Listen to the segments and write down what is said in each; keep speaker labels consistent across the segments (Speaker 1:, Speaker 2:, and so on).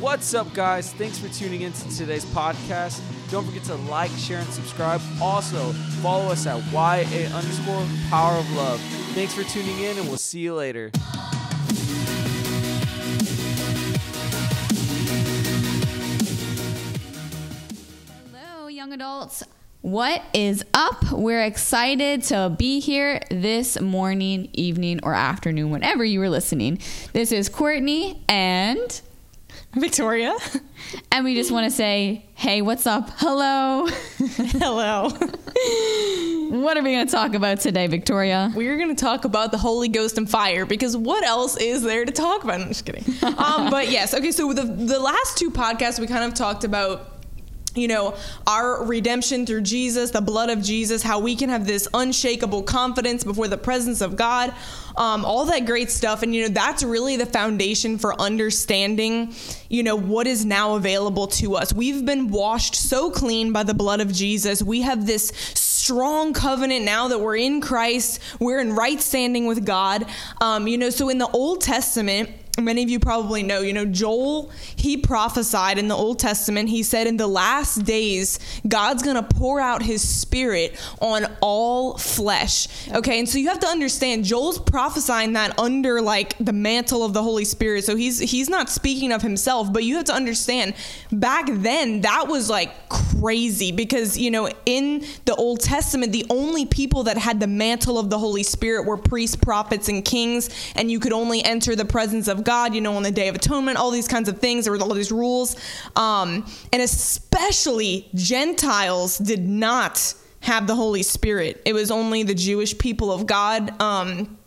Speaker 1: What's up, guys? Thanks for tuning in to today's podcast. Don't forget to like, share, and subscribe. Also, follow us at YA underscore power of love. Thanks for tuning in, and we'll see you later.
Speaker 2: Hello, young adults. What is up? We're excited to be here this morning, evening, or afternoon, whenever you were listening. This is Courtney and
Speaker 3: Victoria.
Speaker 2: and we just want to say, hey, what's up? Hello.
Speaker 3: Hello.
Speaker 2: what are we going to talk about today, Victoria?
Speaker 3: We're going to talk about the Holy Ghost and fire because what else is there to talk about? I'm just kidding. um, but yes, okay, so the, the last two podcasts we kind of talked about you know, our redemption through Jesus, the blood of Jesus, how we can have this unshakable confidence before the presence of God, um, all that great stuff. And, you know, that's really the foundation for understanding, you know, what is now available to us. We've been washed so clean by the blood of Jesus. We have this strong covenant now that we're in Christ, we're in right standing with God. Um, you know, so in the Old Testament, many of you probably know, you know, Joel, he prophesied in the Old Testament. He said, In the last days, God's going to pour out his spirit on all flesh. Okay. And so you have to understand, Joel's prophesying that under like the mantle of the Holy Spirit. So he's, he's not speaking of himself, but you have to understand back then that was like crazy because, you know, in the Old Testament, the only people that had the mantle of the Holy Spirit were priests, prophets, and kings. And you could only enter the presence of God, you know, on the Day of Atonement, all these kinds of things. There were all these rules. Um, and especially Gentiles did not have the Holy Spirit. It was only the Jewish people of God. Um,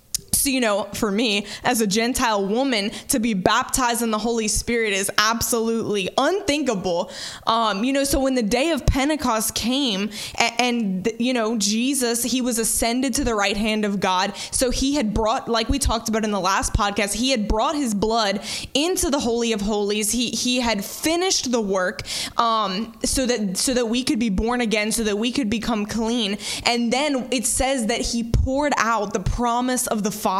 Speaker 3: you know, for me as a Gentile woman to be baptized in the Holy Spirit is absolutely unthinkable. Um, you know, so when the day of Pentecost came and, and, you know, Jesus, he was ascended to the right hand of God. So he had brought, like we talked about in the last podcast, he had brought his blood into the Holy of Holies. He, he had finished the work um, so that, so that we could be born again, so that we could become clean. And then it says that he poured out the promise of the Father.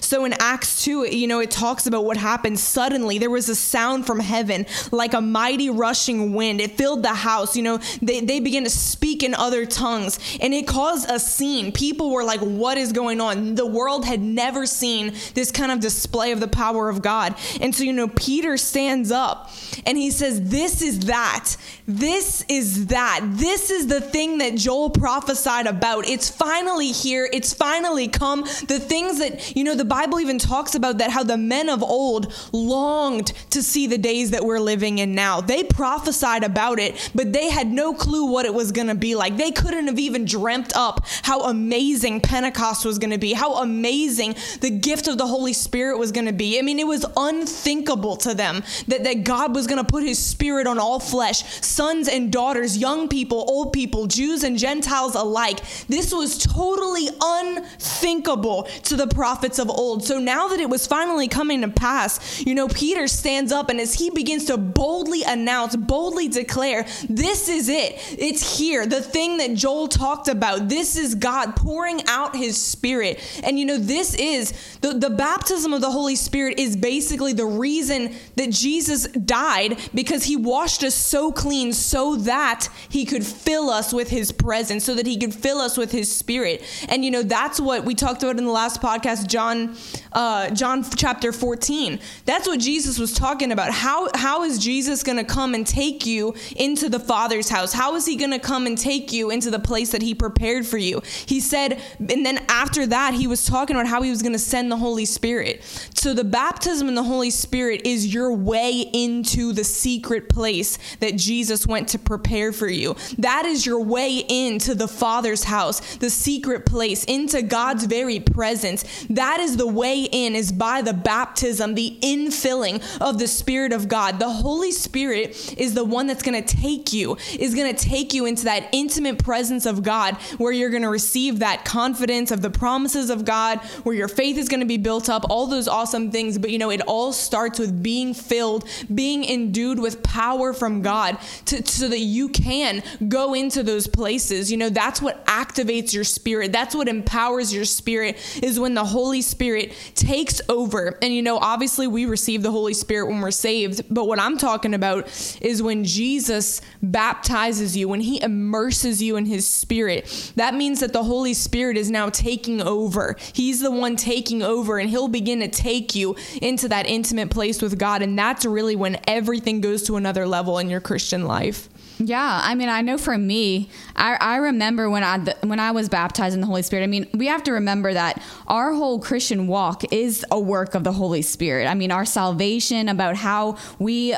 Speaker 3: So in Acts 2, you know, it talks about what happened suddenly. There was a sound from heaven like a mighty rushing wind. It filled the house. You know, they, they began to speak in other tongues and it caused a scene. People were like, what is going on? The world had never seen this kind of display of the power of God. And so, you know, Peter stands up and he says, This is that. This is that. This is the thing that Joel prophesied about. It's finally here. It's finally come. The things that, you know, the Bible even talks about that how the men of old longed to see the days that we're living in now. They prophesied about it, but they had no clue what it was going to be like. They couldn't have even dreamt up how amazing Pentecost was going to be, how amazing the gift of the Holy Spirit was going to be. I mean, it was unthinkable to them that, that God was going to put his spirit on all flesh, sons and daughters, young people, old people, Jews and Gentiles alike. This was totally unthinkable to the prophets of old. So now that it was finally coming to pass, you know, Peter stands up and as he begins to boldly announce, boldly declare, this is it. It's here. The thing that Joel talked about. This is God pouring out his spirit. And you know, this is the, the baptism of the Holy Spirit is basically the reason that Jesus died because he washed us so clean so that he could fill us with his presence, so that he could fill us with his spirit. And you know, that's what we talked about in the last podcast, John, uh, John chapter 14. That's what Jesus was talking about. How, how is Jesus going to come and take you into the Father's house? How is he going to come and take you into the place that he prepared for you? He said, and then after that, he was talking about how he was going to send the Holy Spirit. So the baptism in the Holy Spirit is your way into the secret place that Jesus went to prepare for you. That is your way into the Father's house, the secret place, into God's very presence. That is the way in, is by the baptism, the infilling of the Spirit of God. The Holy Spirit is the one that's going to take you, is going to take you into that intimate presence of God where you're going to receive that confidence of the promises of God, where your faith is going to be built up, all those awesome things. But you know, it all starts with being filled, being endued with power from God to, so that you can go into those places. You know, that's what activates your spirit. That's what empowers your spirit is when the the Holy Spirit takes over. And you know, obviously we receive the Holy Spirit when we're saved, but what I'm talking about is when Jesus baptizes you, when he immerses you in his spirit. That means that the Holy Spirit is now taking over. He's the one taking over and he'll begin to take you into that intimate place with God and that's really when everything goes to another level in your Christian life.
Speaker 2: Yeah, I mean, I know for me, I, I remember when I when I was baptized in the Holy Spirit. I mean, we have to remember that our whole Christian walk is a work of the Holy Spirit. I mean, our salvation, about how we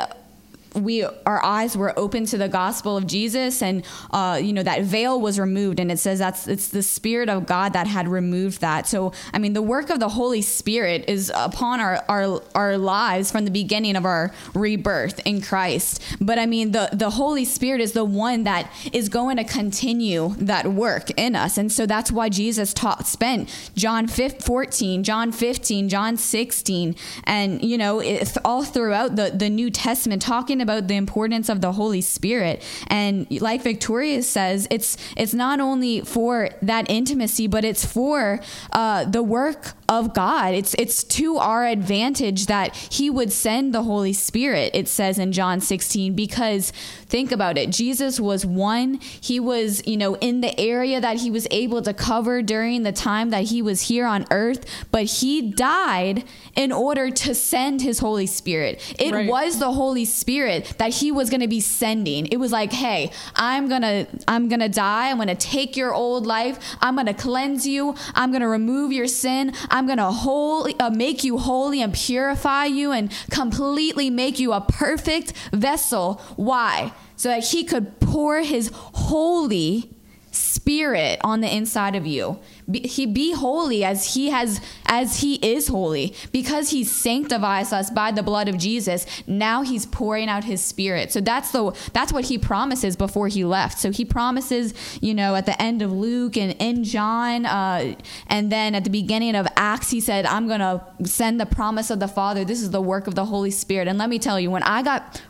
Speaker 2: we our eyes were open to the gospel of Jesus, and uh, you know that veil was removed, and it says that's it's the Spirit of God that had removed that. So I mean, the work of the Holy Spirit is upon our our our lives from the beginning of our rebirth in Christ. But I mean, the the Holy Spirit is the one that is going to continue that work in us, and so that's why Jesus taught spent John 14, John 15, John 16, and you know it's all throughout the the New Testament talking about the importance of the Holy Spirit. And like Victoria says, it's it's not only for that intimacy, but it's for uh, the work of God. It's it's to our advantage that He would send the Holy Spirit. It says in John 16 because think about it. Jesus was one. He was you know in the area that He was able to cover during the time that He was here on earth, but He died in order to send His Holy Spirit. It right. was the Holy Spirit that he was going to be sending. It was like, "Hey, I'm going to I'm going to die. I'm going to take your old life. I'm going to cleanse you. I'm going to remove your sin. I'm going to holy uh, make you holy and purify you and completely make you a perfect vessel." Why? So that he could pour his holy spirit on the inside of you be, he be holy as he has as he is holy. Because he sanctifies us by the blood of Jesus now he's pouring out his spirit. So that's the that's what he promises before he left. So he promises you know at the end of Luke and in John uh, and then at the beginning of Acts he said I'm to send the promise of the father. This is the work of the holy spirit. And let me tell you when I got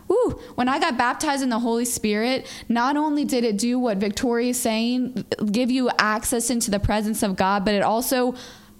Speaker 2: when I got baptized in the holy spirit not only did it do what Victoria is saying give you access into the presence of God, but it also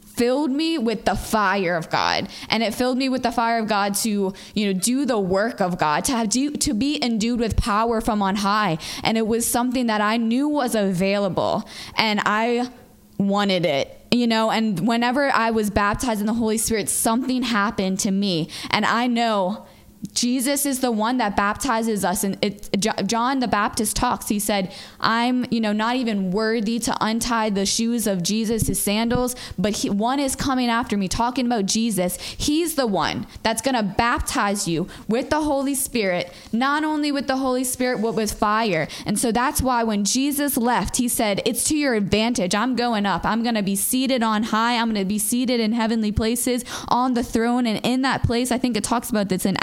Speaker 2: filled me with the fire of God. And it filled me with the fire of God to you know do the work of God to have do, to be endued with power from on high. And it was something that I knew was available and I wanted it you know? And whenever I was baptized in the Holy Spirit something happened to me. And I know Jesus is the one that baptizes us. And it, John the Baptist talks. He said, I'm, you know, not even worthy to untie the shoes of Jesus, his sandals, but he, one is coming after me, talking about Jesus. He's the one that's going to baptize you with the Holy Spirit, not only with the Holy Spirit, but with fire. And so that's why when Jesus left, he said, It's to your advantage. I'm going up. I'm going to be seated on high. I'm going to be seated in heavenly places on the throne. And in that place, I think it talks about this in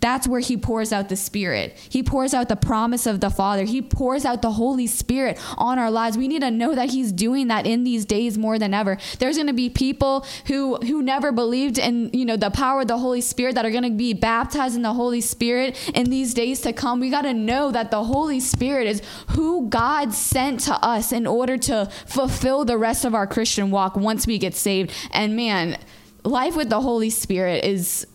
Speaker 2: That's where he pours out the Spirit. He pours out the promise of the Father. He pours out the Holy Spirit on our lives. We need to know that he's doing that in these days more than ever. There's going to be people who who never believed in, you know, the power of the Holy Spirit that are going to be baptized in the Holy Spirit in these days to come. We got to know that the Holy Spirit is who God sent to us in order to fulfill the rest of our Christian walk once we get saved. And man, life with the Holy Spirit is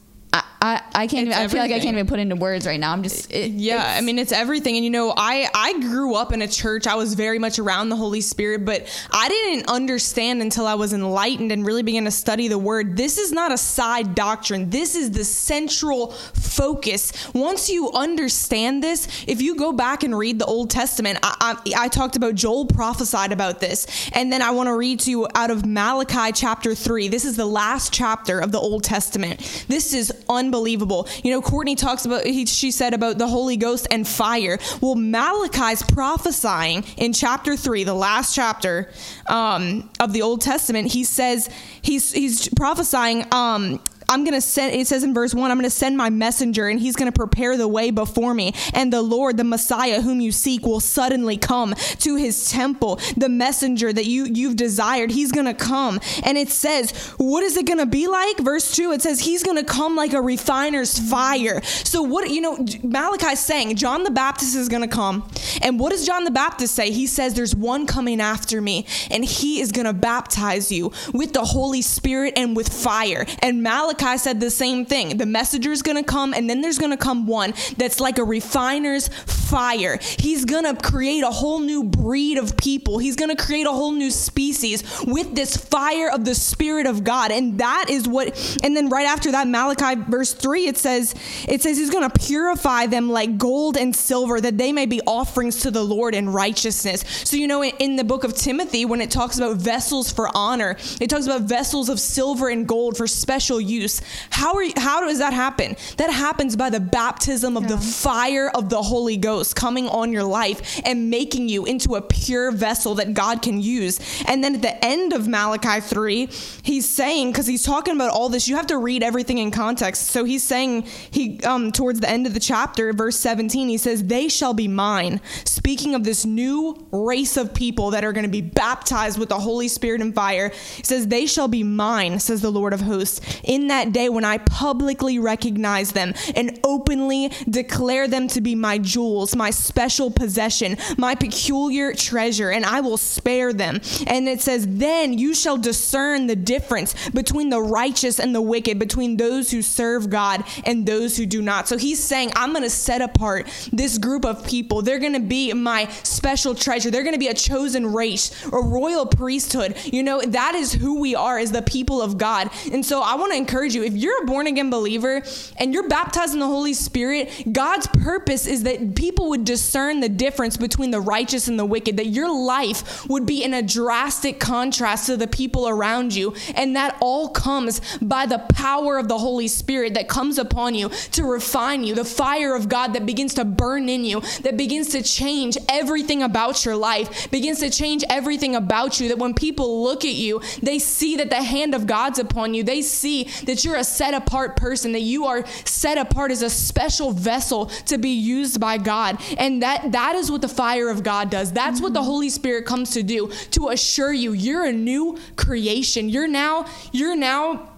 Speaker 2: I, I can't even, I feel like I can't even put into words right now. I'm just it,
Speaker 3: yeah. I mean, it's everything. And you know, I I grew up in a church. I was very much around the Holy Spirit, but I didn't understand until I was enlightened and really began to study the Word. This is not a side doctrine. This is the central focus. Once you understand this, if you go back and read the Old Testament, I I, I talked about Joel prophesied about this, and then I want to read to you out of Malachi chapter three. This is the last chapter of the Old Testament. This is un unbelievable. You know, Courtney talks about, he, she said about the Holy Ghost and fire. Well, Malachi's prophesying in chapter three, the last chapter um, of the Old Testament. He says, he's, he's prophesying, um, I'm going to send, it says in verse 1, I'm going to send my messenger and he's going to prepare the way before me. And the Lord, the Messiah whom you seek, will suddenly come to his temple. The messenger that you, you've desired, he's going to come. And it says, what is it going to be like? Verse 2, it says, he's going to come like a refiner's fire. So, what, you know, Malachi's saying, John the Baptist is going to come. And what does John the Baptist say? He says, there's one coming after me, and he is going to baptize you with the Holy Spirit and with fire. And Malachi said the same thing. The messenger is going to come, and then there's to come one that's like a refiner's fire. He's to create a whole new breed of people. He's to create a whole new species with this fire of the Spirit of God. And that is what, and then right after that, Malachi verse 3, it says, it says he's to purify them like gold and silver that they may be offerings to the Lord in righteousness. So, you know, in the book of Timothy, when it talks about vessels for honor, it talks about vessels of silver and gold for special use. How are you, how does that happen? That happens by the baptism of yeah. the fire of the Holy Ghost coming on your life and making you into a pure vessel that God can use. And then at the end of Malachi 3, he's saying cuz he's talking about all this, you have to read everything in context. So he's saying he um towards the end of the chapter, verse 17, he says, "They shall be mine." Speaking of this new race of people that are going to be baptized with the Holy Spirit and fire. He says, "They shall be mine," says the Lord of hosts, "in that day when I publicly recognize them and openly declare them to be my jewels, my special possession, my peculiar treasure, and I will spare them." And it says, "Then you shall discern the difference between the righteous and the wicked, between those who serve God and those who do not." So he's saying, "I'm going to set apart this group of people. They're going to be my special treasure. They're going to be a chosen race, a royal priesthood. You know, that is who we are as the people of God. And so I want to encourage you if you're a born again believer and you're baptized in the Holy Spirit, God's purpose is that people would discern the difference between the righteous and the wicked, that your life would be in a drastic contrast to the people around you. And that all comes by the power of the Holy Spirit that comes upon you to refine you, the fire of God that begins to burn in you, that begins to change everything about your life, begins to change everything about you. That when people look at you, they see that the hand of God's upon you. They see that you're a set apart person, that you are set apart as a special vessel to be used by God. And that that is what the fire of God does. That's mm-hmm. what the Holy Spirit comes to do, to assure you you're a new creation. You're now you're now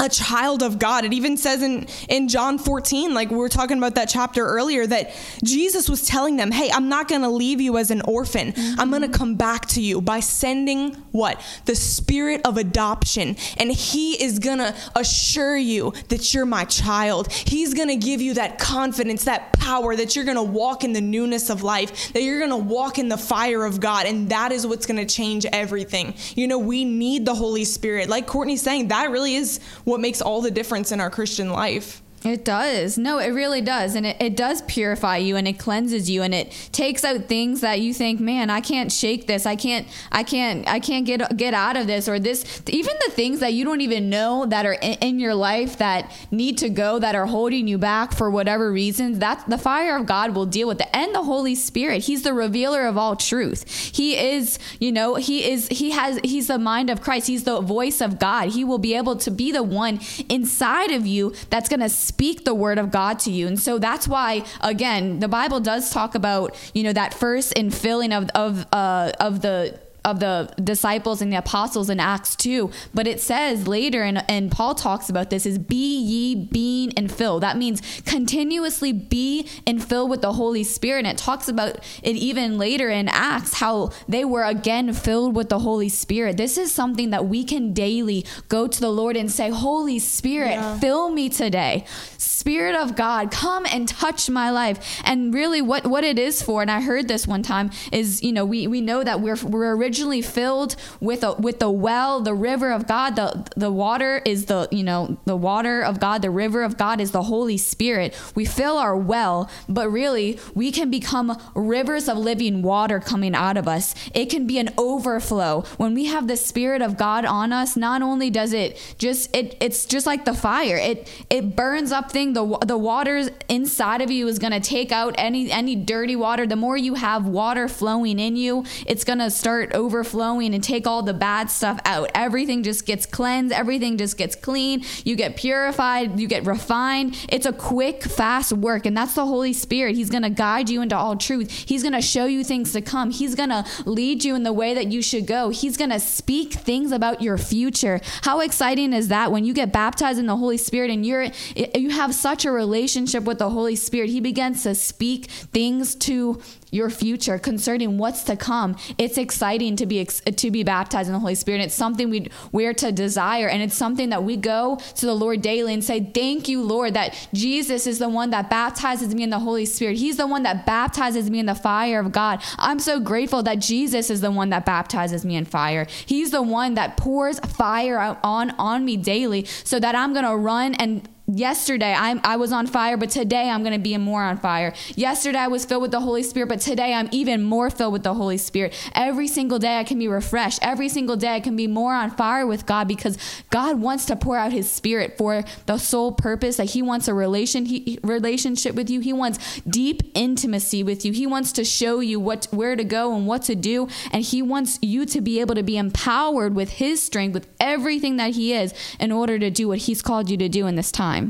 Speaker 3: a child of God. It even says in, in John 14, like we were talking about that chapter earlier, that Jesus was telling them, Hey, I'm not going to leave you as an orphan. Mm-hmm. I'm going to come back to you by sending what? The spirit of adoption. And He is going to assure you that you're my child. He's going to give you that confidence, that power, that you're going to walk in the newness of life, that you're going to walk in the fire of God. And that is what's going to change everything. You know, we need the Holy Spirit. Like Courtney's saying, that really is what makes all the difference in our Christian life.
Speaker 2: It does. No, it really does. And it, it does purify you and it cleanses you and it takes out things that you think, man, I can't shake this. I can't, I can't, I can't get, get out of this or this. Even the things that you don't even know that are in, in your life that need to go, that are holding you back for whatever reasons, that the fire of God will deal with it. And the Holy Spirit. He's the revealer of all truth. He is, you know, he is, he has, he's the mind of Christ. He's the voice of God. He will be able to be the one inside of you that's going to speak the word of God to you. And so that's why, again, the Bible does talk about, you know, that first infilling of, of, uh, of the of the disciples and the apostles in Acts 2. But it says later, and, and Paul talks about this, is be ye being and fill. That means continuously be and fill with the Holy Spirit. And it talks about it even later in Acts, how they were again filled with the Holy Spirit. This is something that we can daily go to the Lord and say, Holy Spirit, yeah. fill me today. Spirit of God, come and touch my life. And really what, what it is for, and I heard this one time, is, you know, we, we know that we're, we're originally originally filled with a with the well, the river of God. The the water is the you know the water of God. The river of God is the Holy Spirit. We fill our well, but really we can become rivers of living water coming out of us. It can be an overflow when we have the Spirit of God on us. Not only does it just it it's just like the fire. It it burns up thing. The the water inside of you is gonna take out any any dirty water. The more you have water flowing in you, it's gonna start overflowing and take all the bad stuff out. Everything just gets cleansed, everything just gets clean. You get purified, you get refined. It's a quick, fast work, and that's the Holy Spirit. He's going to guide you into all truth. He's going to show you things to come. He's going to lead you in the way that you should go. He's going to speak things about your future. How exciting is that when you get baptized in the Holy Spirit and you're you have such a relationship with the Holy Spirit. He begins to speak things to your future concerning what's to come. It's exciting to be to be baptized in the Holy Spirit. It's something we we're to desire, and it's something that we go to the Lord daily and say, "Thank you, Lord, that Jesus is the one that baptizes me in the Holy Spirit. He's the one that baptizes me in the fire of God. I'm so grateful that Jesus is the one that baptizes me in fire. He's the one that pours fire on on me daily, so that I'm gonna run and Yesterday I'm, I was on fire, but today I'm going to be more on fire. Yesterday I was filled with the Holy Spirit, but today I'm even more filled with the Holy Spirit. Every single day I can be refreshed. Every single day I can be more on fire with God because God wants to pour out His Spirit for the sole purpose that He wants a relation he, relationship with you. He wants deep intimacy with you. He wants to show you what where to go and what to do, and He wants you to be able to be empowered with His strength, with everything that He is, in order to do what He's called you to do in this time time.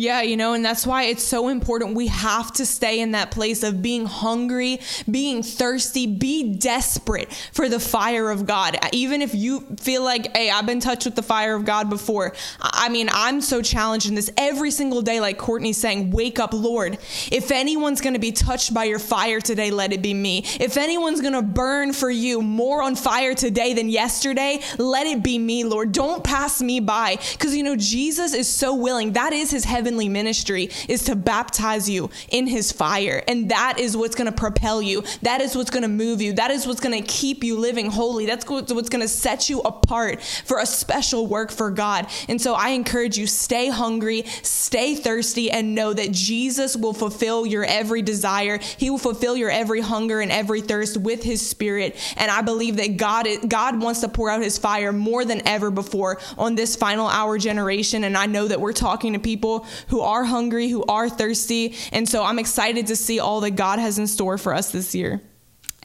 Speaker 3: Yeah, you know, and that's why it's so important. We have to stay in that place of being hungry, being thirsty, be desperate for the fire of God. Even if you feel like, hey, I've been touched with the fire of God before. I mean, I'm so challenged in this every single day, like Courtney's saying, wake up, Lord. If anyone's going to be touched by your fire today, let it be me. If anyone's going to burn for you more on fire today than yesterday, let it be me, Lord. Don't pass me by. Because, you know, Jesus is so willing. That is his heaven heavenly ministry is to baptize you in his fire. And that is what's going to propel you. That is what's going to move you. That is what's going to keep you living holy. That's what's going to set you apart for a special work for God. And so I encourage you stay hungry, stay thirsty, and know that Jesus will fulfill your every desire. He will fulfill your every hunger and every thirst with his spirit. And I believe that God, God wants to pour out his fire more than ever before on this final hour generation. And I know that we're talking to people who are hungry, who are thirsty. And so I'm excited to see all that God has in store for us this year.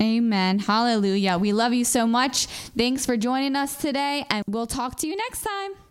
Speaker 2: Amen. Hallelujah. We love you so much. Thanks for joining us today, and we'll talk to you next time.